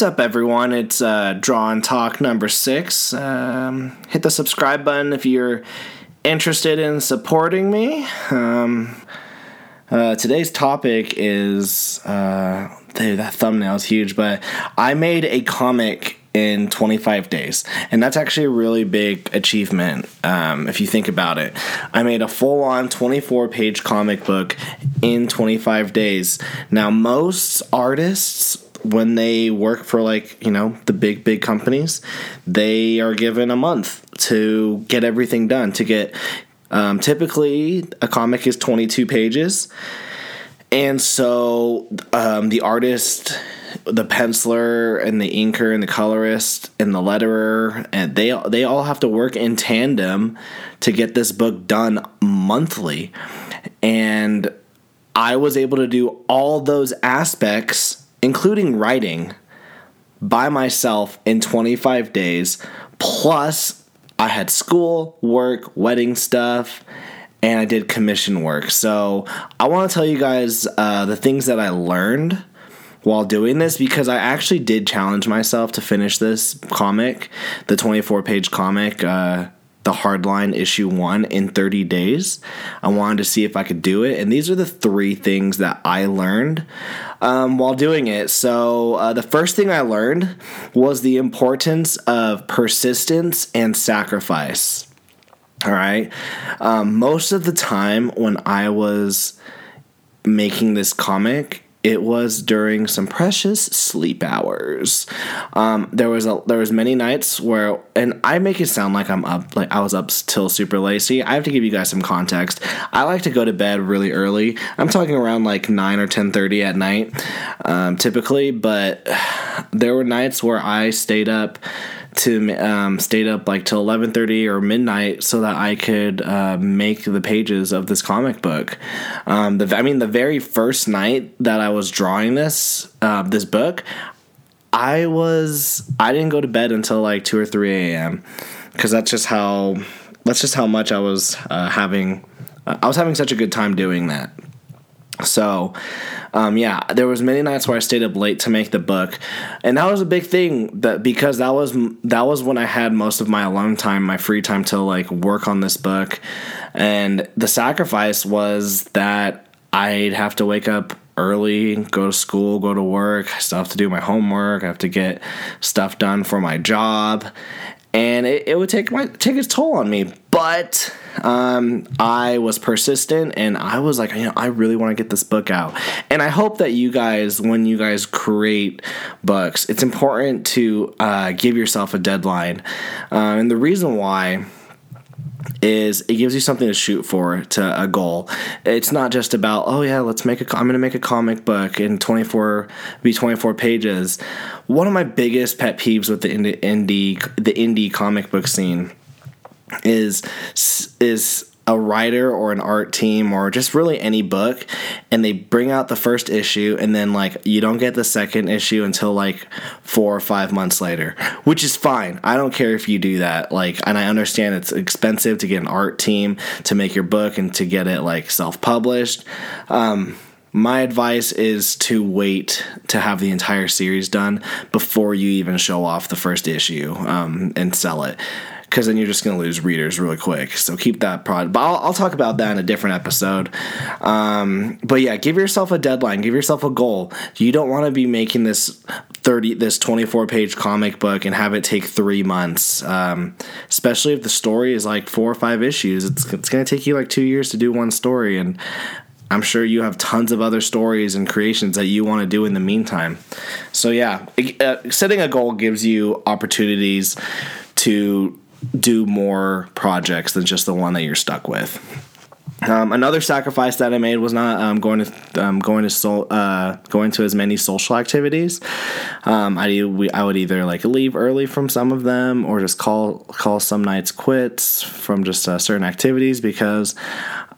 What's up, everyone? It's uh, Draw and Talk number six. Um, hit the subscribe button if you're interested in supporting me. Um, uh, today's topic is uh, dude, that thumbnail is huge, but I made a comic in 25 days, and that's actually a really big achievement um, if you think about it. I made a full on 24 page comic book in 25 days. Now, most artists when they work for like you know the big big companies they are given a month to get everything done to get um, typically a comic is 22 pages. And so um, the artist the penciler and the inker and the colorist and the letterer and they they all have to work in tandem to get this book done monthly. And I was able to do all those aspects including writing, by myself in 25 days. Plus, I had school, work, wedding stuff, and I did commission work. So, I want to tell you guys uh, the things that I learned while doing this because I actually did challenge myself to finish this comic, the 24 page comic. Uh, the hardline issue one in 30 days. I wanted to see if I could do it. And these are the three things that I learned um, while doing it. So, uh, the first thing I learned was the importance of persistence and sacrifice. All right. Um, most of the time when I was making this comic, it was during some precious sleep hours. Um, there was a there was many nights where, and I make it sound like I'm up, like I was up till super late. See, I have to give you guys some context. I like to go to bed really early. I'm talking around like nine or ten thirty at night, um, typically. But there were nights where I stayed up to um, stayed up like till 11:30 or midnight so that I could uh, make the pages of this comic book. Um, the I mean, the very first night that I was drawing this uh, this book, I was I didn't go to bed until like two or three a.m. because that's just how that's just how much I was uh, having. I was having such a good time doing that. So, um, yeah, there was many nights where I stayed up late to make the book, and that was a big thing. That because that was that was when I had most of my alone time, my free time to like work on this book, and the sacrifice was that I'd have to wake up early, go to school, go to work. I still have to do my homework. I have to get stuff done for my job, and it, it would take my take its toll on me. But um, I was persistent, and I was like, you know, I really want to get this book out. And I hope that you guys, when you guys create books, it's important to uh, give yourself a deadline. Uh, and the reason why is it gives you something to shoot for to a goal. It's not just about oh yeah, let's make a I'm going to make a comic book in 24 be 24 pages. One of my biggest pet peeves with the indie the indie comic book scene is is a writer or an art team or just really any book and they bring out the first issue and then like you don't get the second issue until like 4 or 5 months later which is fine. I don't care if you do that like and I understand it's expensive to get an art team to make your book and to get it like self-published. Um my advice is to wait to have the entire series done before you even show off the first issue um, and sell it because then you're just going to lose readers really quick. So keep that prod. But I'll, I'll, talk about that in a different episode. Um, but yeah, give yourself a deadline. Give yourself a goal. You don't want to be making this 30 this 24 page comic book and have it take three months um, especially if the story is like four or five issues it's, it's going to take you like two years to do one story and I'm sure you have tons of other stories and creations that you want to do in the meantime. So, yeah, uh, setting a goal gives you opportunities to do more projects than just the one that you're stuck with. Um, another sacrifice that I made was not um, going to um, going to sol- uh, going to as many social activities. Um, I we, I would either like leave early from some of them or just call call some nights quits from just uh, certain activities because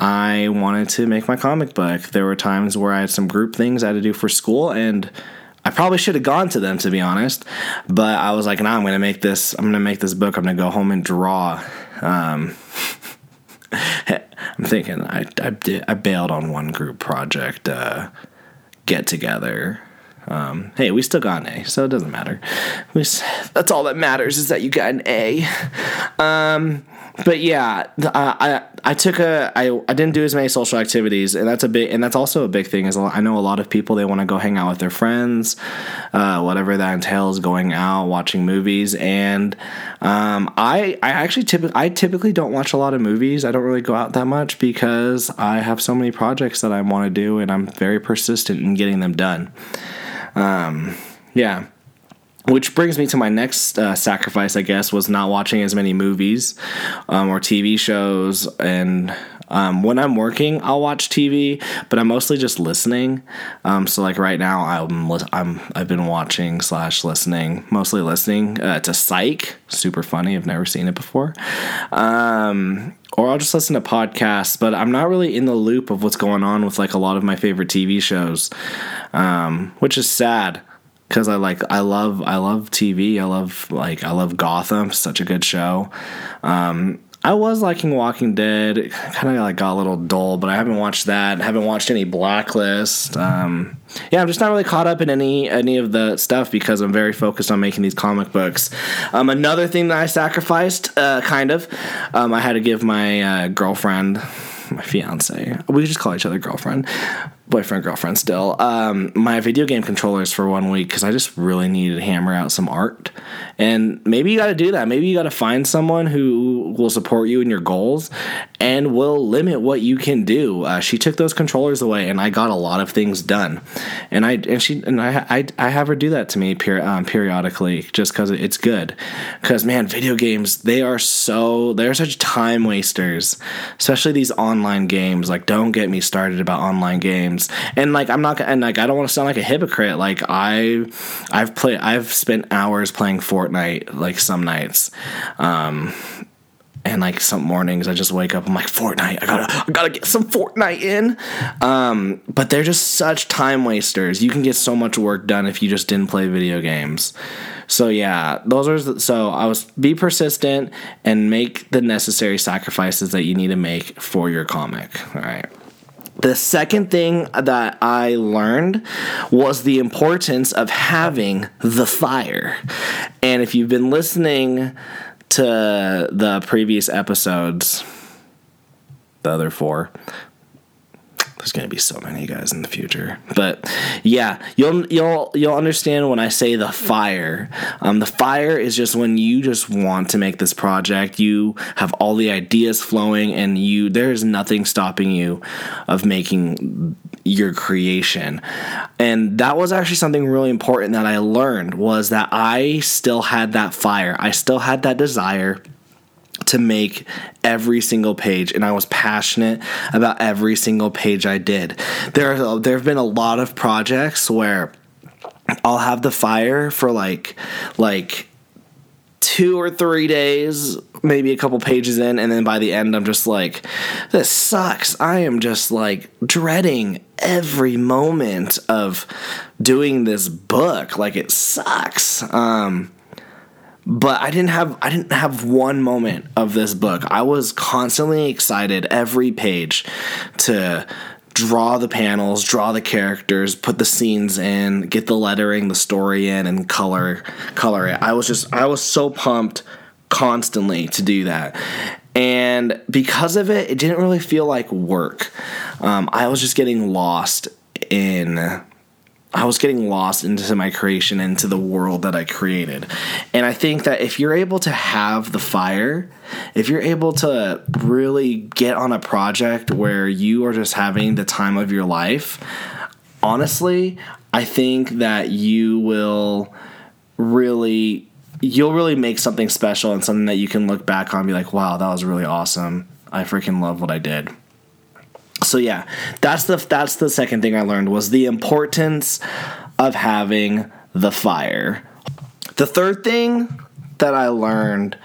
I wanted to make my comic book. There were times where I had some group things I had to do for school and I probably should have gone to them to be honest, but I was like, "No, nah, I'm to make this. I'm to make this book. I'm to go home and draw." Um, I'm thinking I I, did, I bailed on one group project uh, get together. Um, hey, we still got an A, so it doesn't matter. We, that's all that matters is that you got an A. Um, but yeah, I, I took a I, I didn't do as many social activities, and that's a big and that's also a big thing. Is I know a lot of people they want to go hang out with their friends, uh, whatever that entails, going out, watching movies, and um, I I actually typically I typically don't watch a lot of movies. I don't really go out that much because I have so many projects that I want to do, and I'm very persistent in getting them done. Um, yeah which brings me to my next uh, sacrifice, I guess, was not watching as many movies um, or TV shows. And um, when I'm working, I'll watch TV, but I'm mostly just listening. Um, so, like right now, I'm, I'm I've been watching slash listening, mostly listening uh, to Psych. Super funny. I've never seen it before. Um, or I'll just listen to podcasts, but I'm not really in the loop of what's going on with like a lot of my favorite TV shows, um, which is sad because I like I love I love TV. I love like I love Gotham. Such a good show. Um, I was liking Walking Dead. It kind of like got a little dull, but I haven't watched that. I haven't watched any Blacklist. Um, yeah, I'm just not really caught up in any any of the stuff because I'm very focused on making these comic books. Um, another thing that I sacrificed, uh, kind of, um, I had to give my uh, girlfriend my fiance. We just call each other girlfriend boyfriend girlfriend still. Um, my video game controllers for one week because i just really needed to hammer out some art. And maybe you got to do that. Maybe you got to find someone who will support you in your goals and will limit what you can do. Uh, she took those controllers away and i got a lot of things done. And i and she and i i, I have her do that to me per, um, periodically just because it's good. Because man video games they are so they're such time wasters especially these online games. Like don't get me started about online games games. And like i'm not and like i don't want to sound like a hypocrite. Like i i've played i've spent hours playing fortnite like some nights. Um and like some mornings I just wake up I'm like Fortnite I gotta I gotta get some Fortnite in. Um, but they're just such time wasters. You can get so much work done if you just didn't play video games. So yeah those are so I was be persistent and make the necessary sacrifices that you need to make for your comic. All right the second thing that I learned was the importance of having the fire. And if you've been listening to the previous episodes, the other four, there's gonna be so many guys in the future. But yeah, you'll you'll you'll understand when I say the fire. Um, the fire is just when you just want to make this project. You have all the ideas flowing, and you there's nothing stopping you of making your creation. And that was actually something really important that I learned was that I still had that fire. I still had that desire to make every single page and I was passionate about every single page I did. There there have been a lot of projects where I'll have the fire for like like two or three days, maybe a couple pages in, and then by the end, I'm just like, this sucks. I am just like dreading every moment of doing this book. Like, it sucks. Um, but I didn't have I didn't have one moment of this book. I was constantly excited every page to draw the panels, draw the characters, put the scenes in, get the lettering, the story in and color color it. I was just I was so pumped constantly to do that. And because of it, it didn't really feel like work. Um, I was just getting lost in I was getting lost into my creation, into the world that I created. And I think that if you're able to have the fire, if you're able to really get on a project where you are just having the time of your life, honestly, I think that you will really you'll really make something special and something that you can look back on and be like, "Wow, that was really awesome. I freaking love what I did." So yeah that's the that's the second thing i learned was the importance of having the fire. The third thing that i learned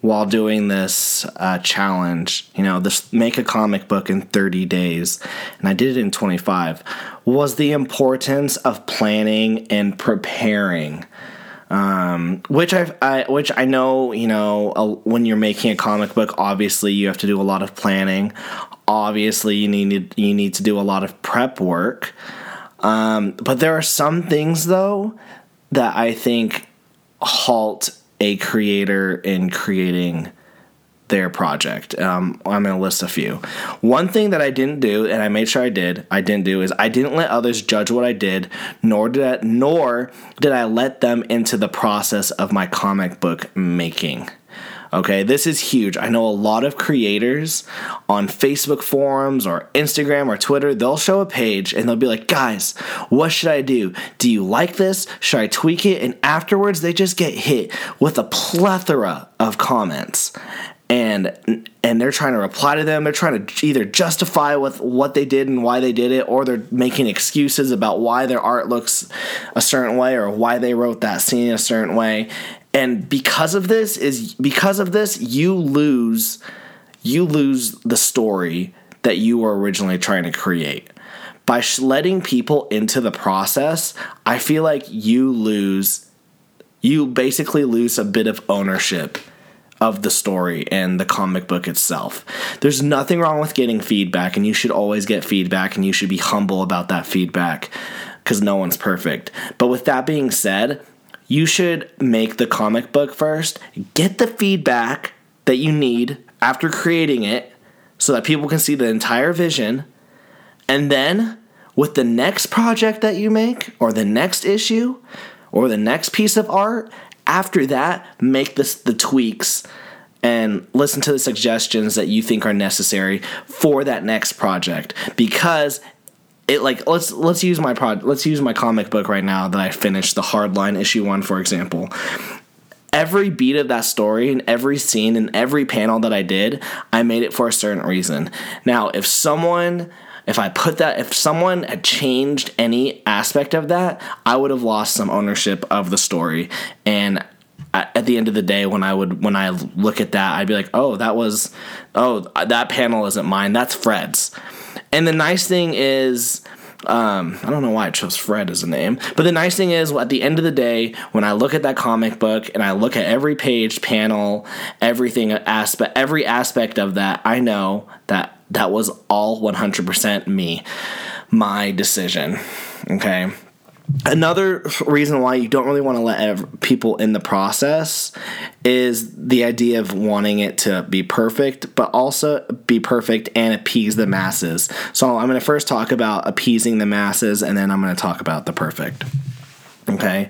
while doing this uh, challenge you know this make a comic book in 30 days and i did it in 25 was the importance of planning and preparing. Um, which I've, I which I know you know when you're making a comic book, obviously you have to do a lot of planning obviously you need you need to do a lot of prep work. Um, but there are some things though that I think halt a creator in creating their project. Um, I'm going to list a few. One thing that I didn't do, and I made sure I did, I didn't do is I didn't let others judge what I did, nor did I, nor did I let them into the process of my comic book making. Okay, this is huge. I know a lot of creators on Facebook forums or Instagram or Twitter, they'll show a page and they'll be like, guys, what should I do? Do you like this? Should I tweak it? And afterwards, they just get hit with a plethora of comments and and they're trying to reply to them they're trying to either justify with what they did and why they did it or they're making excuses about why their art looks a certain way or why they wrote that scene a certain way and because of this is because of this you lose you lose the story that you were originally trying to create by letting people into the process i feel like you lose you basically lose a bit of ownership of the story and the comic book itself. There's nothing wrong with getting feedback, and you should always get feedback, and you should be humble about that feedback because no one's perfect. But with that being said, you should make the comic book first, get the feedback that you need after creating it so that people can see the entire vision, and then with the next project that you make, or the next issue, or the next piece of art, after that, make this the tweaks and listen to the suggestions that you think are necessary for that next project. Because it like let's let's use my prod let's use my comic book right now that I finished the hardline issue 1 for example every beat of that story and every scene and every panel that I did I made it for a certain reason now if someone if I put that, if someone had changed any aspect of that, I would have lost some ownership of the story. And at the end of the day, when I would when I look at that, I'd be like, oh, that was, oh, that panel isn't mine. That's Fred's. And the nice thing is, um, I don't know why I chose Fred as a name, but the nice thing is, at the end of the day, when I look at that comic book and I look at every page, panel, everything aspect, every aspect of that, I know that that was all 100% me, my decision. Okay. Another reason why you don't really want to let people in the process is the idea of wanting it to be perfect, but also be perfect and appease the masses. So I'm going to first talk about appeasing the masses and then I'm going to talk about the perfect. Okay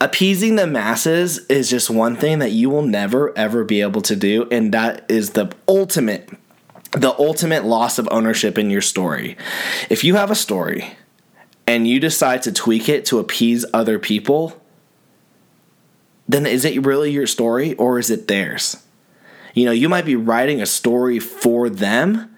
appeasing the masses is just one thing that you will never ever be able to do and that is the ultimate the ultimate loss of ownership in your story. If you have a story and you decide to tweak it to appease other people, then is it really your story or is it theirs? You know, you might be writing a story for them,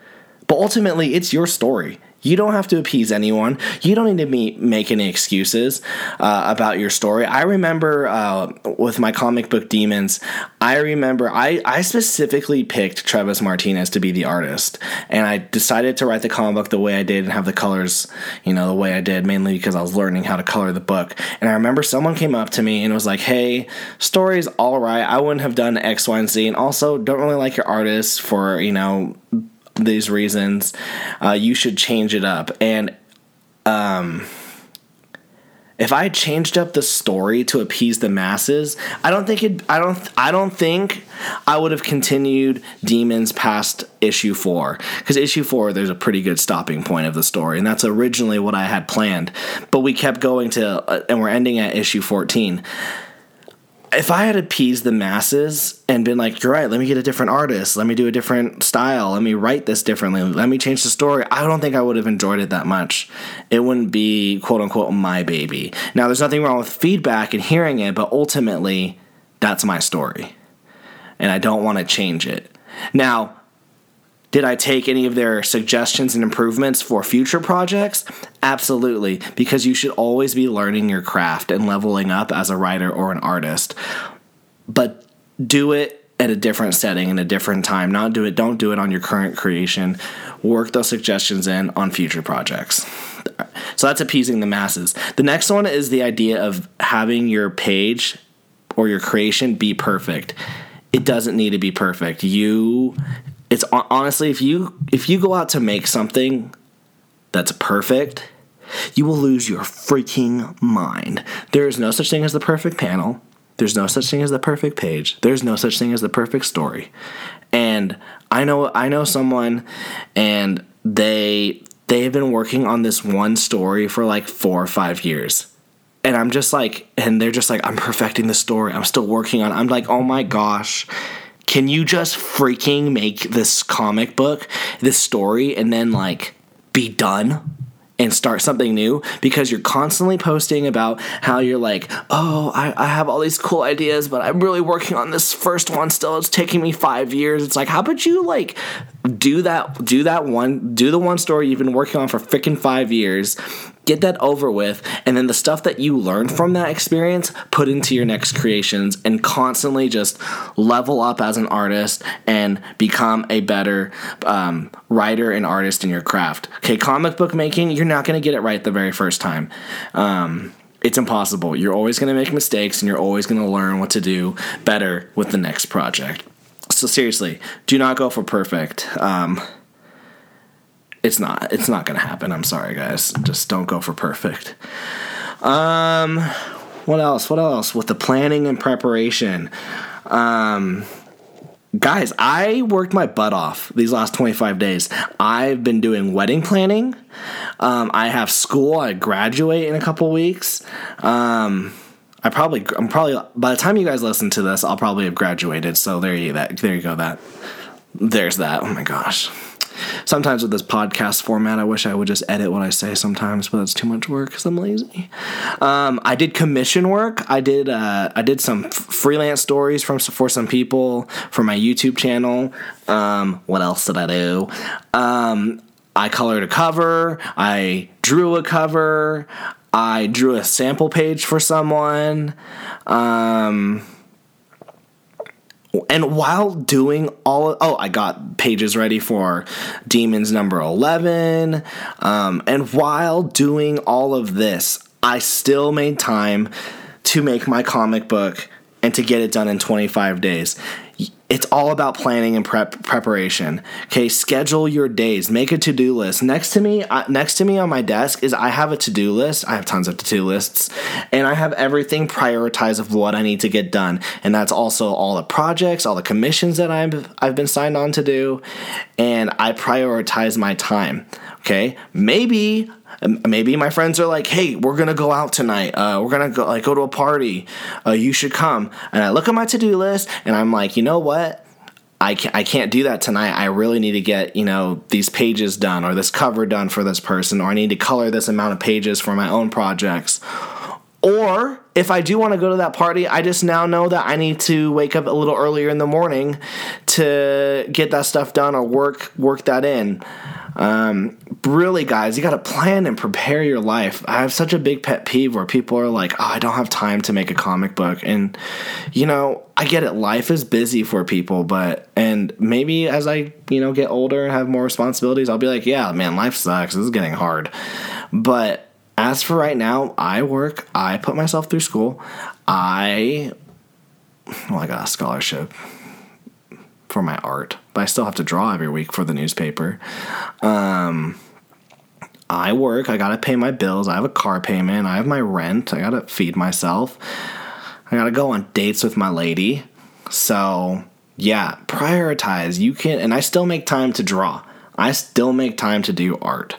but ultimately it's your story. You don't have to appease anyone. You don't need to be, make any excuses uh, about your story. I remember uh, with my comic book Demons, I remember I, I specifically picked Travis Martinez to be the artist. And I decided to write the comic book the way I did and have the colors, you know, the way I did, mainly because I was learning how to color the book. And I remember someone came up to me and was like, hey, story's all right. I wouldn't have done X, Y, and Z. And also, don't really like your artist for, you know, these reasons, uh, you should change it up. And um, if I changed up the story to appease the masses, I don't think it. I don't. I don't think I would have continued Demons past issue four because issue four there's a pretty good stopping point of the story, and that's originally what I had planned. But we kept going to, uh, and we're ending at issue fourteen if I had appeased the masses and been like, you're right, let me get a different artist, let me do a different style, let me write this differently, let me change the story, I don't think I would have enjoyed it that much. It wouldn't be quote unquote my baby. Now, there's nothing wrong with feedback and hearing it, but ultimately, that's my story. And I don't want to change it. Now, did I take any of their suggestions and improvements for future projects? Absolutely, because you should always be learning your craft and leveling up as a writer or an artist. But do it at a different setting in a different time. Not do it, don't do it on your current creation. Work those suggestions in on future projects. So that's appeasing the masses. The next one is the idea of having your page or your creation be perfect. It doesn't need to be perfect. You it's honestly if you if you go out to make something that's perfect You will lose your freaking mind. There is no such thing as the perfect panel. There's no such thing as the perfect page. There's no such thing as the perfect story. And I know I know someone and they they've been working on this one story for like 4 or 5 years. And I'm just like and they're just like I'm perfecting the story. I'm still working on it. I'm like, "Oh my gosh. Can you just freaking make this comic book, this story and then like be done?" and start something new because you're constantly posting about how you're like, oh, I, I, have all these cool ideas, but I'm really working on this first one still. It's taking me five years. It's like, how about you like do that, do that one, do the one story you've been working on for freaking five years, get that over with, and then the stuff that you learned from that experience, put into your next creations and constantly just level up as an artist and become a better um, writer and artist in your craft. Okay, comic book making, you're not going to get it right the very first time. Um, it's impossible. You're always going to make mistakes and you're always going to learn what to do better with the next project. So seriously, do not go for perfect. Um, it's not. It's not gonna happen. I'm sorry, guys. Just don't go for perfect. Um, what else? What else? With the planning and preparation, um, guys, I worked my butt off these last 25 days. I've been doing wedding planning. Um, I have school. I graduate in a couple weeks. Um, I probably, I'm probably by the time you guys listen to this, I'll probably have graduated. So there you that. There you go. That there's that. Oh my gosh sometimes with this podcast format, I wish I would just edit what I say sometimes, but that's too much work because I'm lazy. Um, I did commission work. I did uh, I did some f- freelance stories from for some people for my YouTube channel. Um, what else did I do? Um, I colored a cover. I drew a cover. I drew a sample page for someone. Um, and while doing all oh i got pages ready for demons number 11 um, and while doing all of this i still made time to make my comic book and to get it done in 25 days it's all about planning and prep preparation. Okay, schedule your days. Make a to-do list. Next to me, uh, next to me on my desk is I have a to-do list. I have tons of to-do lists, and I have everything prioritized of what I need to get done. And that's also all the projects, all the commissions that I've I've been signed on to do, and I prioritize my time. Okay, maybe maybe my friends are like, "Hey, we're gonna go out tonight. Uh, we're gonna go like go to a party. Uh, you should come." And I look at my to do list, and I'm like, you know what? I can't, I can't do that tonight. I really need to get, you know, these pages done or this cover done for this person, or I need to color this amount of pages for my own projects. Or if I do want to go to that party, I just now know that I need to wake up a little earlier in the morning to get that stuff done or work work that in. Um, really, guys, you got to plan and prepare your life. I have such a big pet peeve where people are like, oh, I don't have time to make a comic book. And, you know, I get it. Life is busy for people, but, and maybe as I, you know, get older and have more responsibilities, I'll be like, yeah, man, life sucks. This is getting hard. But as for right now, I work, I put myself through school. I, well, I got a scholarship for my art, but I still have to draw every week for the newspaper. Um, I work, I gotta pay my bills, I have a car payment, I have my rent, I gotta feed myself, I gotta go on dates with my lady. So, yeah, prioritize. You can, and I still make time to draw, I still make time to do art.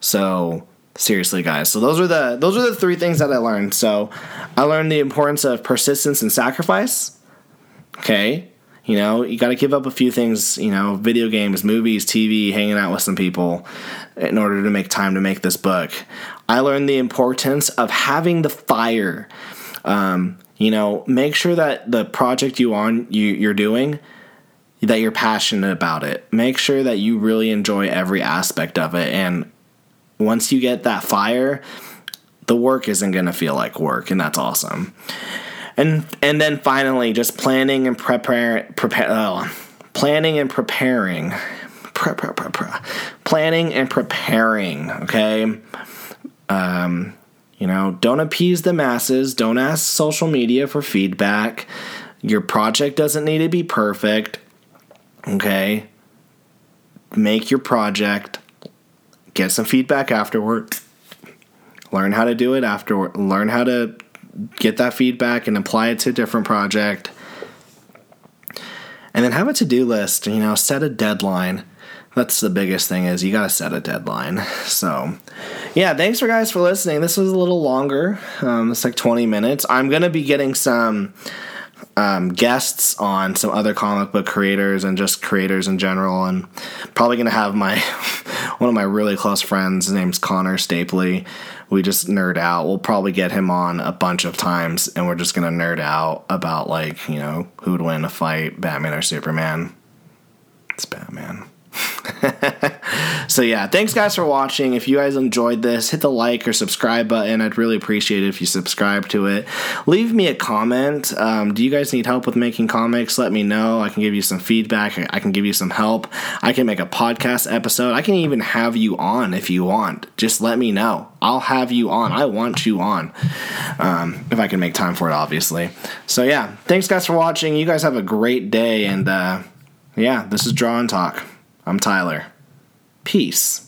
So, seriously guys so those are the those are the three things that i learned so i learned the importance of persistence and sacrifice okay you know, you got to give up a few things, you know, video games, movies, TV, hanging out with some people in order to make time to make this book. I learned the importance of having the fire. Um, you know, make sure that the project you on you, you're doing that you're passionate about it. Make sure that you really enjoy every aspect of it and once you get that fire, the work isn't going to feel like work and that's awesome. And and then finally just planning and prepare prepare oh, planning and preparing. Pre, pre, pre, pre, planning and preparing okay? Um you know don't appease the masses. Don't ask social media for feedback. Your project doesn't need to be perfect okay? Make your project get some feedback afterward learn how to do it after, learn how to get that feedback and apply it to a different project. And then have a to do list, you know, set a deadline. That's the biggest thing is you got to set a deadline. So, yeah, thanks for guys for listening. This was a little longer. Um, it's like 20 minutes. I'm going to be getting some um, guests on some other comic book creators and just creators in general, and probably gonna have my one of my really close friends. His name's Connor Stapley. We just nerd out. We'll probably get him on a bunch of times, and we're just gonna nerd out about like you know who'd win a fight, Batman or Superman. It's Batman. so yeah, thanks guys for watching. If you guys enjoyed this, hit the like or subscribe button. I'd really appreciate it if you subscribe to it. Leave me a comment. Um, do you guys need help with making comics? Let me know. I can give you some feedback. I can give you some help. I can make a podcast episode. I can even have you on if you want. Just let me know. I'll have you on. I want you on. Um, if I can make time for it, obviously. So yeah, thanks guys for watching. You guys have a great day and uh, yeah, this is Draw and Talk. I'm Tyler. Peace.